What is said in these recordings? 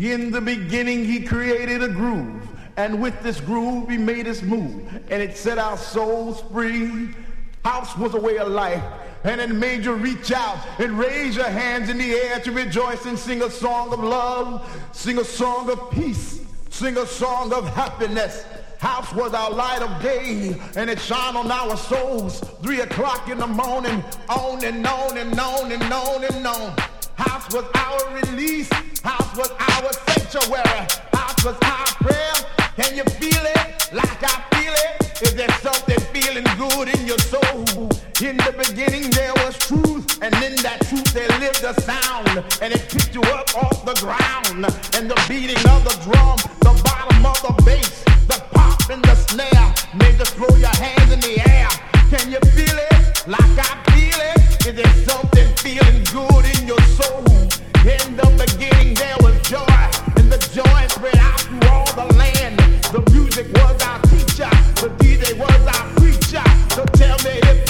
In the beginning, he created a groove. And with this groove, he made us move. And it set our souls free. House was a way of life. And it made you reach out and raise your hands in the air to rejoice and sing a song of love, sing a song of peace, sing a song of happiness. House was our light of day, and it shone on our souls. Three o'clock in the morning, on and on and on and on and on. House was our release. House was our sanctuary. House was our prayer. Can you feel it like I feel it? Is there something feeling good in your soul? In the beginning there was truth, and in that truth there lived a sound, and it picked you up off the ground. And the beating of the drum, the bottom of the bass, the pop and the snare made you throw your hands in the air. Can you feel it like I feel it? Is there something feeling good in your soul? In the beginning there was joy, and the joy spread out through all the land. The music was our teacher, the DJ was our preacher. So tell me if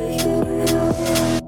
you.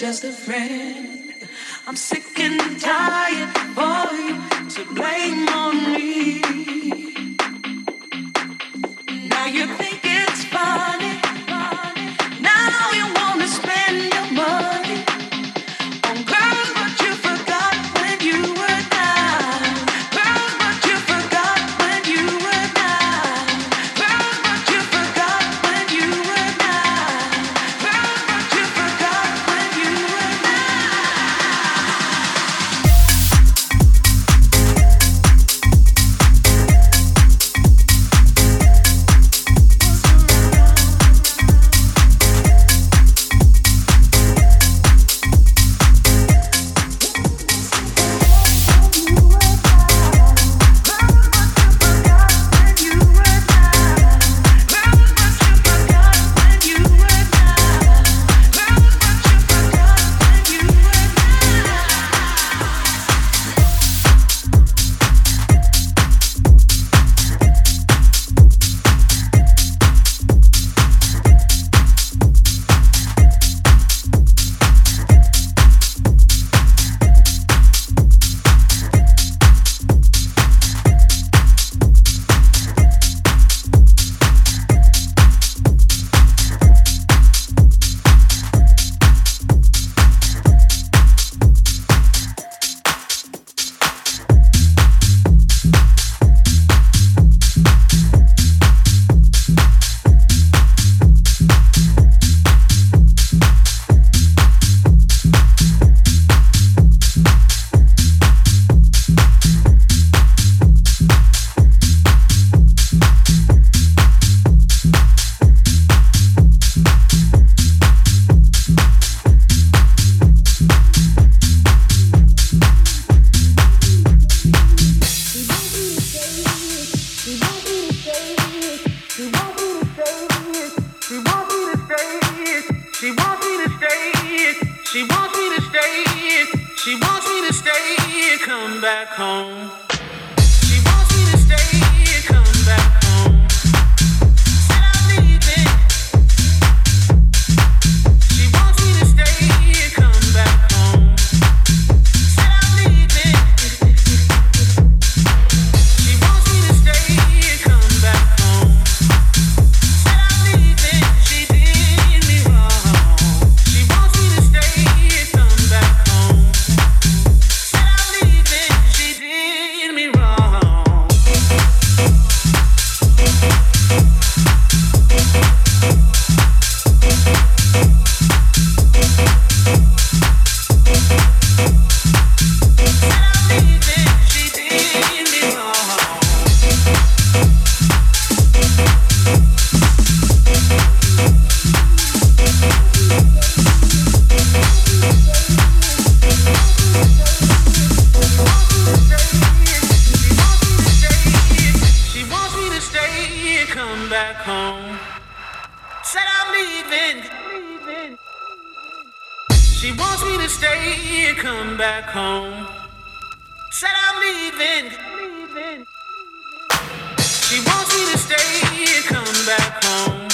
Just a friend. I'm sick back home. Said I'm leaving. She wants me to stay and come back home. Said I'm leaving. She wants me to stay and come back home.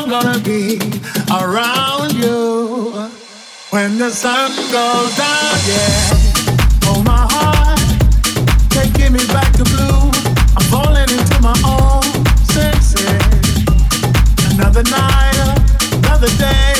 I'm gonna be around you when the sun goes down, yeah. Oh, my heart, taking me back to blue. I'm falling into my own senses. Another night, another day,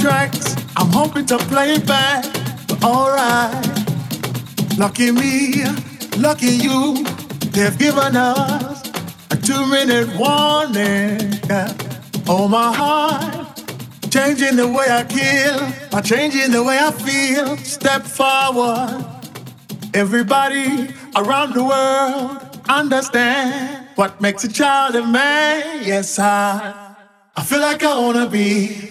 Tracks. I'm hoping to play back, but alright. Lucky me, lucky you, they've given us a two minute warning. Oh, my heart, changing the way I kill, by changing the way I feel. Step forward. Everybody around the world understand what makes a child a man. Yes, I, I feel like I wanna be